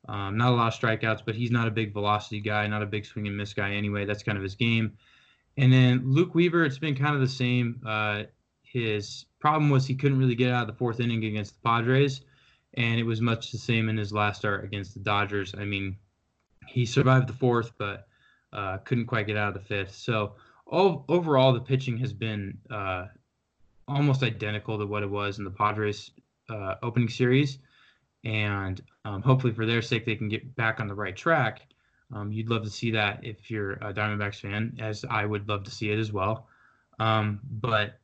um, not a lot of strikeouts, but he's not a big velocity guy, not a big swing and miss guy anyway. That's kind of his game. And then Luke Weaver, it's been kind of the same. Uh, his problem was he couldn't really get out of the fourth inning against the Padres, and it was much the same in his last start against the Dodgers. I mean, he survived the fourth, but uh, couldn't quite get out of the fifth. So all, overall, the pitching has been uh, almost identical to what it was in the Padres uh, opening series, and um, hopefully for their sake they can get back on the right track. Um, you'd love to see that if you're a Diamondbacks fan, as I would love to see it as well. Um, but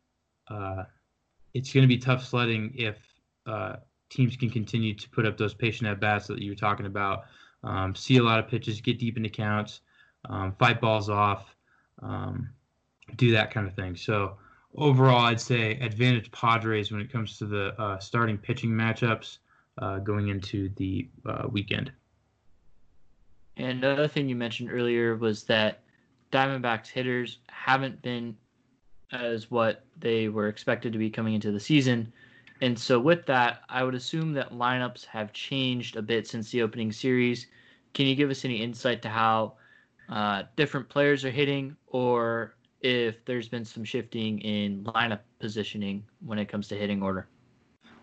uh, it's going to be tough sledding if uh, teams can continue to put up those patient at bats that you were talking about. Um, see a lot of pitches, get deep into counts, um, fight balls off, um, do that kind of thing. So overall, I'd say advantage Padres when it comes to the uh, starting pitching matchups uh, going into the uh, weekend. And another thing you mentioned earlier was that Diamondbacks hitters haven't been as what they were expected to be coming into the season. And so, with that, I would assume that lineups have changed a bit since the opening series. Can you give us any insight to how uh, different players are hitting, or if there's been some shifting in lineup positioning when it comes to hitting order?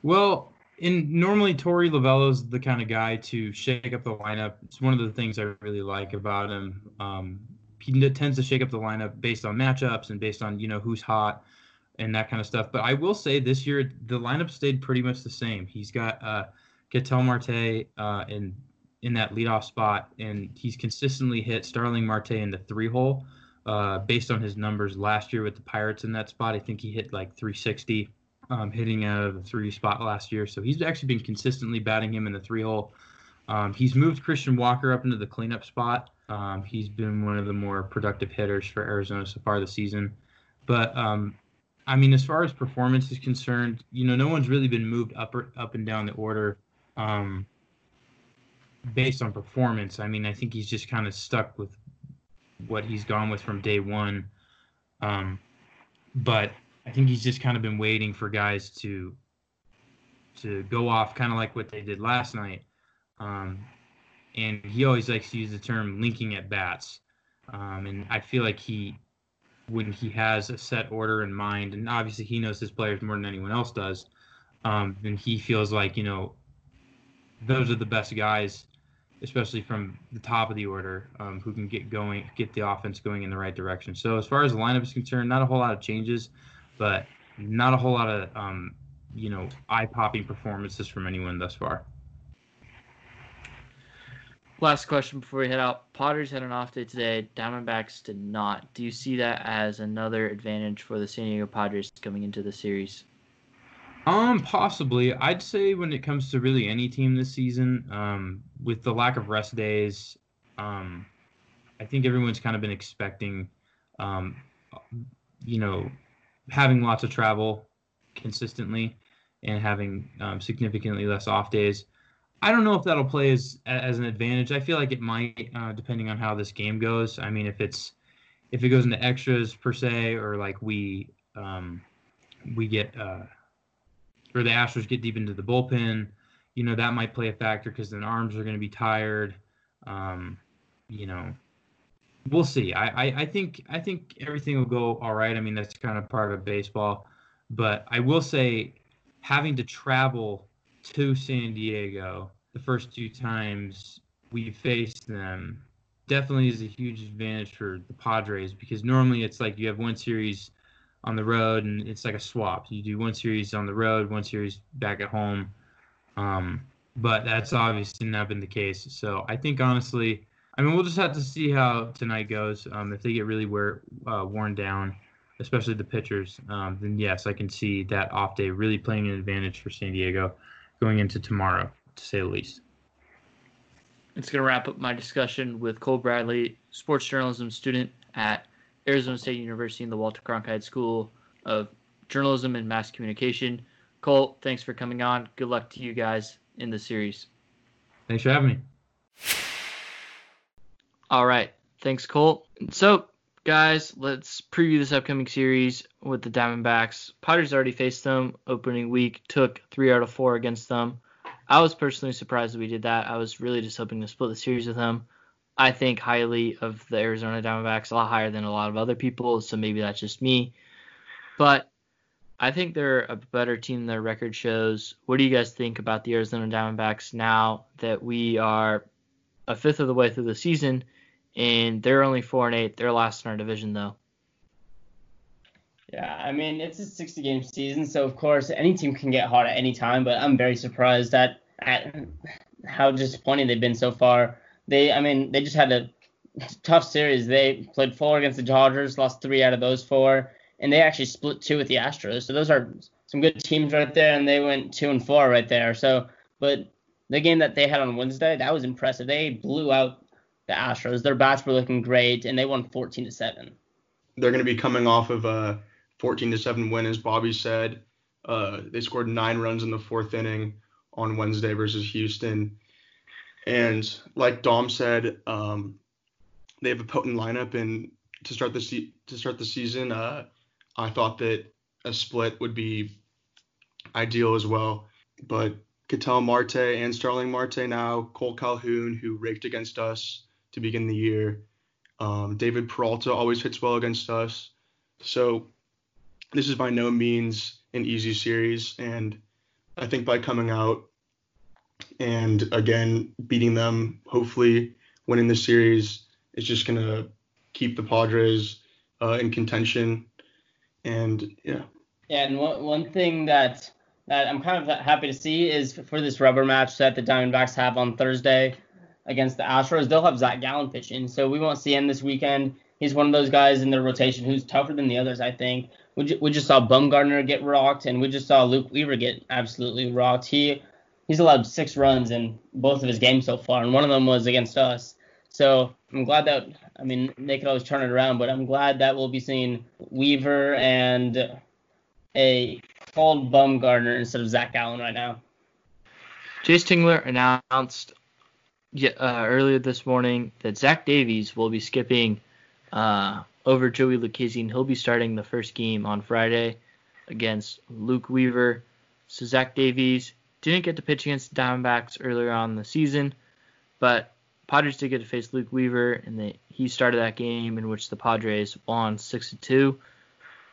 Well, in normally Torey Lovullo's the kind of guy to shake up the lineup. It's one of the things I really like about him. Um, he tends to shake up the lineup based on matchups and based on you know who's hot and that kind of stuff. But I will say this year the lineup stayed pretty much the same. He's got uh, Ketel Marte uh, in in that leadoff spot, and he's consistently hit Starling Marte in the three hole. Uh, based on his numbers last year with the Pirates in that spot, I think he hit like 360, um, hitting out of the three spot last year. So he's actually been consistently batting him in the three hole. Um, he's moved Christian Walker up into the cleanup spot. Um, he's been one of the more productive hitters for Arizona so far this season. But um, I mean, as far as performance is concerned, you know, no one's really been moved up or, up and down the order um, based on performance. I mean, I think he's just kind of stuck with what he's gone with from day one. Um, but I think he's just kind of been waiting for guys to to go off, kind of like what they did last night. Um, and he always likes to use the term linking at bats. Um, and I feel like he, when he has a set order in mind, and obviously he knows his players more than anyone else does, um, and he feels like you know those are the best guys, especially from the top of the order, um, who can get going, get the offense going in the right direction. So as far as the lineup is concerned, not a whole lot of changes, but not a whole lot of um, you know eye-popping performances from anyone thus far. Last question before we head out. Padres had an off day today. Diamondbacks did not. Do you see that as another advantage for the San Diego Padres coming into the series? Um, possibly. I'd say when it comes to really any team this season, um, with the lack of rest days, um, I think everyone's kind of been expecting, um, you know, having lots of travel consistently and having um, significantly less off days. I don't know if that'll play as as an advantage. I feel like it might, uh, depending on how this game goes. I mean, if it's if it goes into extras per se, or like we um, we get uh, or the Astros get deep into the bullpen, you know, that might play a factor because then arms are going to be tired. Um, you know, we'll see. I, I I think I think everything will go all right. I mean, that's kind of part of baseball, but I will say having to travel to San Diego the first two times we faced them definitely is a huge advantage for the Padres because normally it's like you have one series on the road and it's like a swap. You do one series on the road, one series back at home. Um, but that's obviously not been the case. So I think honestly, I mean, we'll just have to see how tonight goes. Um, if they get really wear, uh, worn down, especially the pitchers, um, then yes, I can see that off day really playing an advantage for San Diego going into tomorrow, to say the least. It's going to wrap up my discussion with Cole Bradley, sports journalism student at Arizona State University in the Walter Cronkite School of Journalism and Mass Communication. Cole, thanks for coming on. Good luck to you guys in the series. Thanks for having me. All right. Thanks, Cole. So, guys, let's preview this upcoming series with the Diamondbacks. Padres already faced them opening week, took three out of four against them. I was personally surprised that we did that. I was really just hoping to split the series with them. I think highly of the Arizona Diamondbacks, a lot higher than a lot of other people, so maybe that's just me. But I think they're a better team than their record shows. What do you guys think about the Arizona Diamondbacks now that we are a fifth of the way through the season and they're only four and eight. They're last in our division though. Yeah, I mean it's a 60 game season, so of course any team can get hot at any time. But I'm very surprised at at how disappointing they've been so far. They, I mean, they just had a tough series. They played four against the Dodgers, lost three out of those four, and they actually split two with the Astros. So those are some good teams right there, and they went two and four right there. So, but the game that they had on Wednesday, that was impressive. They blew out the Astros. Their bats were looking great, and they won 14 to seven. They're going to be coming off of a 14 to seven win, as Bobby said. Uh, they scored nine runs in the fourth inning on Wednesday versus Houston, and like Dom said, um, they have a potent lineup. And to start the se- to start the season, uh, I thought that a split would be ideal as well. But Ketel Marte and Starling Marte now, Cole Calhoun, who raked against us to begin the year. Um, David Peralta always hits well against us. So this is by no means an easy series. And I think by coming out and again beating them, hopefully winning the series is just going to keep the Padres uh, in contention. And yeah. Yeah, and one, one thing that that I'm kind of happy to see is for this rubber match that the Diamondbacks have on Thursday against the Astros, they'll have Zach Gallen pitching. So we won't see him this weekend. He's one of those guys in their rotation who's tougher than the others, I think. We, ju- we just saw Bumgarner get rocked, and we just saw Luke Weaver get absolutely rocked. He he's allowed six runs in both of his games so far, and one of them was against us. So I'm glad that I mean they could always turn it around, but I'm glad that we'll be seeing Weaver and a called Bumgarner instead of Zach Gallen right now. Jayce Tingler announced uh, earlier this morning that Zach Davies will be skipping uh, over Joey Lucchesi, and he'll be starting the first game on Friday against Luke Weaver. So Zach Davies didn't get to pitch against the Diamondbacks earlier on in the season, but Padres did get to face Luke Weaver, and they, he started that game in which the Padres won six to two.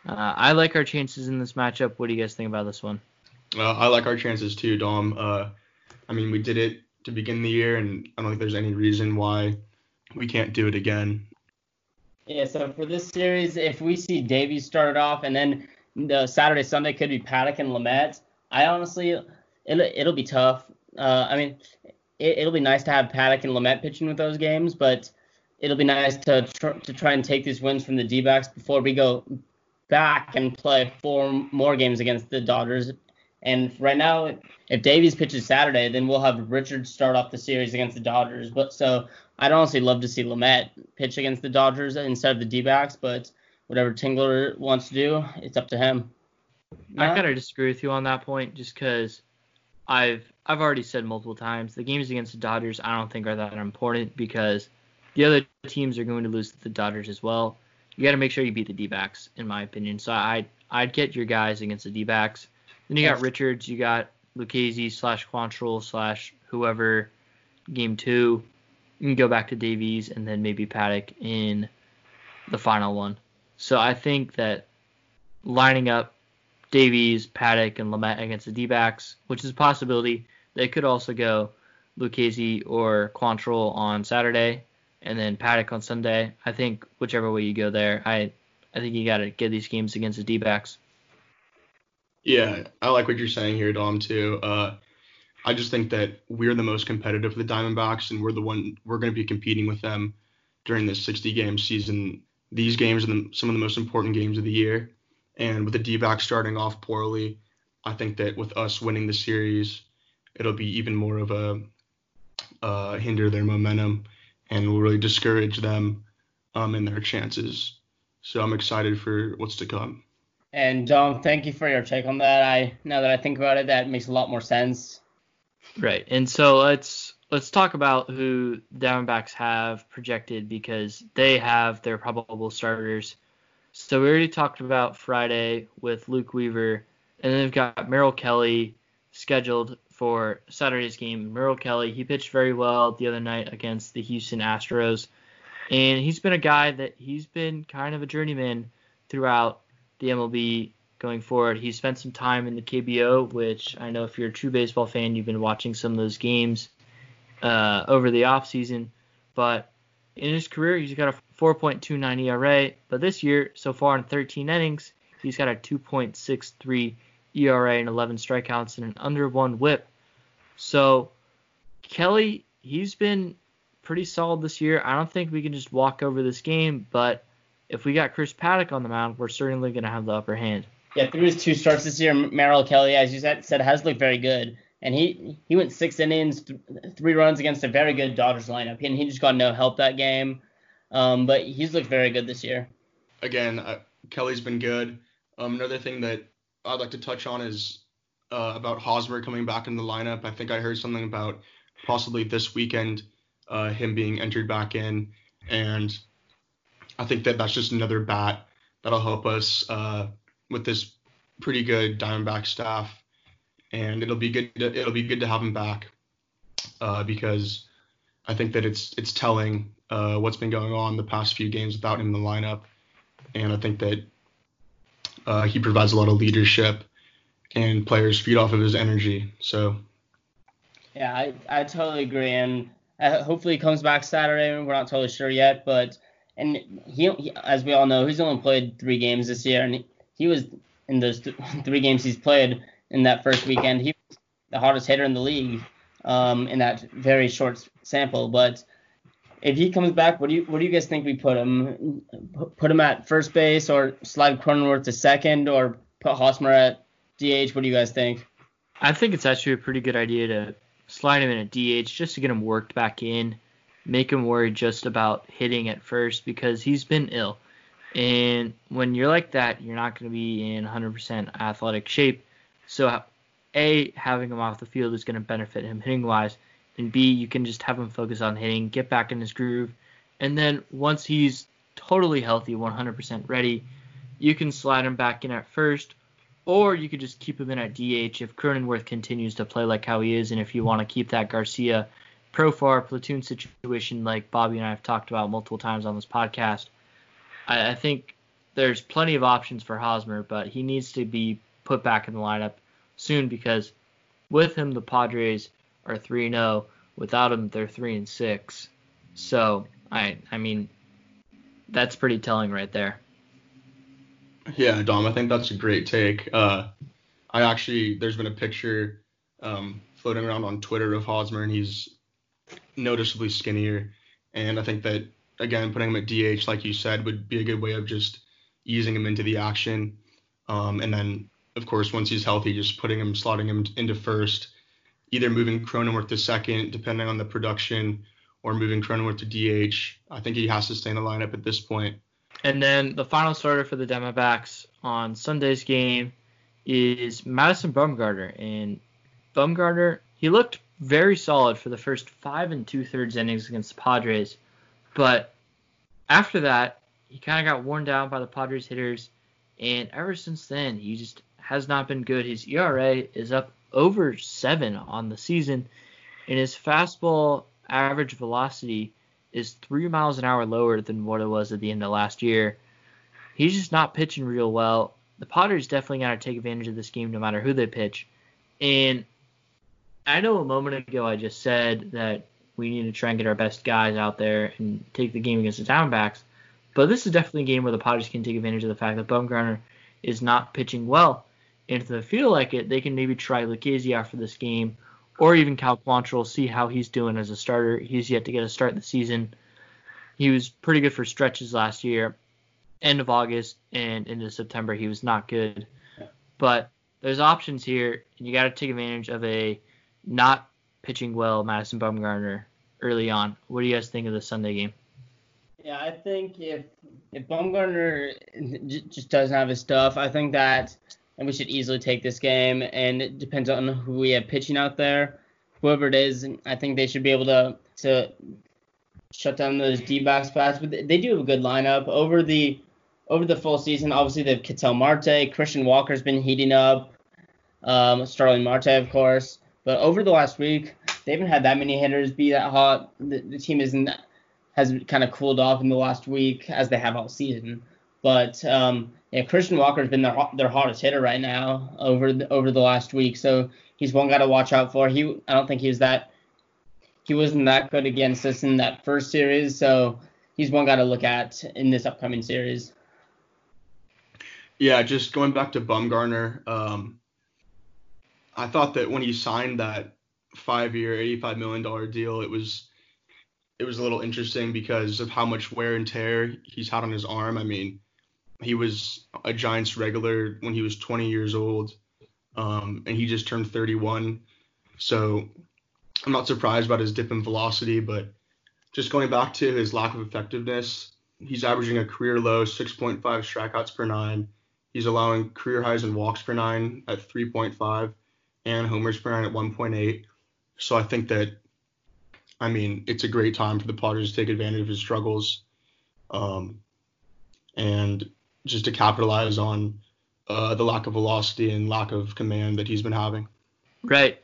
Uh, I like our chances in this matchup. What do you guys think about this one? Uh, I like our chances too, Dom. Uh, I mean, we did it to begin the year, and I don't think there's any reason why we can't do it again. Yeah, so for this series, if we see Davies started off, and then the Saturday Sunday could be Paddack and Lamet, I honestly, it'll, it'll be tough. Uh, I mean, it, will be nice to have Paddack and Lamet pitching with those games, but it'll be nice to tr- to try and take these wins from the D-backs before we go back and play four more games against the Dodgers and right now, if Davies pitches Saturday, then we'll have Richard start off the series against the Dodgers. But so I'd honestly love to see Lamet pitch against the Dodgers instead of the D-backs. But whatever Tingler wants to do, it's up to him. I kind of disagree with you on that point, just because I've I've already said multiple times the games against the Dodgers I don't think are that important because the other teams are going to lose to the Dodgers as well. You got to make sure you beat the D-backs, in my opinion. So I I'd get your guys against the D-backs then you got Richards, you got Lucchesi slash Quantrill slash whoever game two. You can go back to Davies and then maybe Paddack in the final one. So I think that lining up Davies, Paddack, and Lamet against the D-backs, which is a possibility. They could also go Lucchesi or Quantrill on Saturday, and then Paddack on Sunday. I think whichever way you go there, I I think you got to get these games against the D-backs. Yeah, I like what you're saying here, Dom. Too. Uh, I just think that we're the most competitive, for the Diamondbacks, and we're the one we're going to be competing with them during this 60 game season. These games are the, some of the most important games of the year, and with the D-backs starting off poorly, I think that with us winning the series, it'll be even more of a uh, hinder their momentum and will really discourage them um, in their chances. So I'm excited for what's to come. And Dom, thank you for your take on that. I now that I think about it, that makes a lot more sense. Right. And so let's let's talk about who Diamondbacks have projected because they have their probable starters. So we already talked about Friday with Luke Weaver, and then they've got Merrill Kelly scheduled for Saturday's game. Merrill Kelly, he pitched very well the other night against the Houston Astros, and he's been a guy that he's been kind of a journeyman throughout the MLB going forward. He spent some time in the KBO, which I know if you're a true baseball fan, you've been watching some of those games uh, over the offseason. But in his career, he's got a 4.29 ERA. But this year, so far in 13 innings, he's got a 2.63 ERA and 11 strikeouts and an under one WHIP. So Kelly, he's been pretty solid this year. I don't think we can just walk over this game, but if we got Chris Paddack on the mound, we're certainly going to have the upper hand. Yeah, through his two starts this year, Merrill Kelly, as you said, said has looked very good. And he he went six innings, th- three runs against a very good Dodgers lineup, and he just got no help that game. Um, but he's looked very good this year. Again, uh, Kelly's been good. Um, another thing that I'd like to touch on is uh, about Hosmer coming back in the lineup. I think I heard something about possibly this weekend uh, him being entered back in, and I think that that's just another bat that'll help us uh, with this pretty good Diamondback staff, and it'll be good. To, it'll be good to have him back uh, because I think that it's it's telling uh, what's been going on the past few games without him in the lineup, and I think that uh, he provides a lot of leadership, and players feed off of his energy. So. Yeah, I, I totally agree, and uh, hopefully he comes back Saturday. We're not totally sure yet, but and he, he, as we all know, he's only played three games this year, and he, he was in those th- three games he's played in that first weekend. He was the hardest hitter in the league um, in that very short sample. But if he comes back, what do you what do you guys think we put him? Put him at first base, or slide Cronenworth to second, or put Hosmer at DH? What do you guys think? I think it's actually a pretty good idea to slide him in at DH just to get him worked back in make him worry just about hitting at first because he's been ill. And when you're like that, you're not going to be in 100% athletic shape. So, A, having him off the field is going to benefit him hitting wise. And B, you can just have him focus on hitting, get back in his groove. And then once he's totally healthy, 100% ready, you can slide him back in at first. Or you could just keep him in at DH if Cronenworth continues to play like how he is. And if you want to keep that Garcia Profar platoon situation like Bobby and I have talked about multiple times on this podcast, I, I think there's plenty of options for Hosmer, but he needs to be put back in the lineup soon because with him the Padres are 3 0. Without him they're 3 and 6. So, I I mean that's pretty telling right there. Yeah, Dom, I think that's a great take. Uh, I actually there's been a picture um, floating around on Twitter of Hosmer and he's noticeably skinnier. And I think that again, putting him at DH, like you said, would be a good way of just easing him into the action. Um, and then, of course, once he's healthy, just putting him, slotting him into first, either moving Cronenworth to second, depending on the production, or moving Cronenworth to DH. I think he has to stay in the lineup at this point. And then the final starter for the Diamondbacks on Sunday's game is Madison Bumgarner. And Bumgarner, he looked very solid for the first five and two thirds innings against the Padres. But after that, he kind of got worn down by the Padres hitters. And ever since then, he just has not been good. His ERA is up over seven on the season, and his fastball average velocity is three miles an hour lower than what it was at the end of last year. He's just not pitching real well. The Padres definitely got to take advantage of this game no matter who they pitch. And I know a moment ago I just said that we need to try and get our best guys out there and take the game against the Diamondbacks. But this is definitely a game where the Padres can take advantage of the fact that Bumgarner is not pitching well. And if they feel like it, they can maybe try Lucchesi after this game, or even Cal Quantrill, see how he's doing as a starter. He's yet to get a start the season. He was pretty good for stretches last year. End of August and into September, he was not good. But there's options here, and you got to take advantage of a not pitching well Madison Bumgarner early on. What do you guys think of the Sunday game? Yeah, I think if if Bumgarner just doesn't have his stuff, I think that and we should easily take this game. And it depends on who we have pitching out there. whoever it is, I think they should be able to to shut down those D-backs bats. But they do have a good lineup over the over the full season. Obviously, they've Ketel Marte, Christian Walker's been heating up, um, Starling Marte, of course. But over the last week, they haven't had that many hitters be that hot. The, the team isn't has kind of cooled off in the last week as they have all season. But um, yeah, Christian Walker's been their their hottest hitter right now over the, over the last week. So he's one guy to watch out for. He I don't think he was that he wasn't that good against us in that first series. So he's one guy to look at in this upcoming series. Yeah, just going back to Bumgarner, um, I thought that when he signed that five-year, eighty-five million dollar deal, it was it was a little interesting because of how much wear and tear he's had on his arm. I mean, he was a Giants regular when he was 20 years old, um, and he just turned 31. So I'm not surprised about his dip in velocity, but just going back to his lack of effectiveness, he's averaging a career low 6.5 strikeouts per nine. He's allowing career highs in walks per nine at 3.5 and homers per nine at 1.8. So I think that, I mean, it's a great time for the Padres to take advantage of his struggles. Um, and just to capitalize on uh, the lack of velocity and lack of command that he's been having. Right.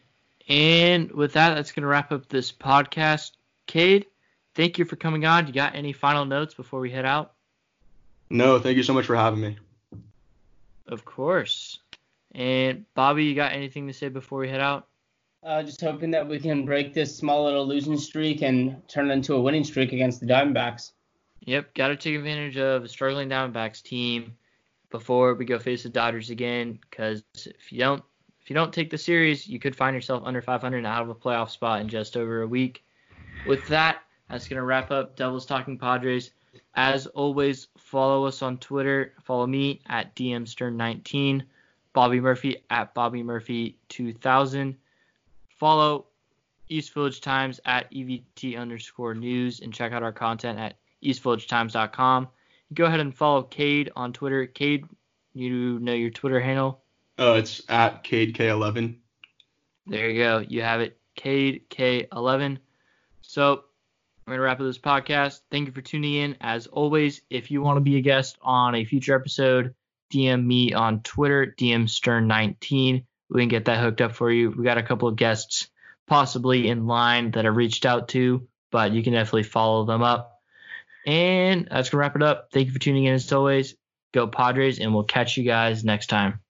And with that, that's going to wrap up this podcast. Cade, thank you for coming on. You got any final notes before we head out? No, thank you so much for having me. Of course. And Bobby, you got anything to say before we head out? Uh, just hoping that we can break this small little losing streak and turn it into a winning streak against the Diamondbacks. Yep, got to take advantage of a struggling Diamondbacks team before we go face the Dodgers again. Because if you don't, if you don't take the series, you could find yourself under 500 and out of a playoff spot in just over a week. With that, that's gonna wrap up Devils Talking Padres. As always, follow us on Twitter. Follow me at DMStern19, Bobby Murphy at Bobby Murphy 2000. Follow East Village Times at EVT underscore news and check out our content at eastvillagetimes.com. Go ahead and follow Cade on Twitter. Cade, you know your Twitter handle? Uh, it's at CadeK11. There you go. You have it. Cade K11. So we're going to wrap up this podcast. Thank you for tuning in. As always, if you want to be a guest on a future episode, DM me on Twitter, DM Stern19. We can get that hooked up for you. We got a couple of guests possibly in line that I reached out to, but you can definitely follow them up. And that's going to wrap it up. Thank you for tuning in as always. Go Padres, and we'll catch you guys next time.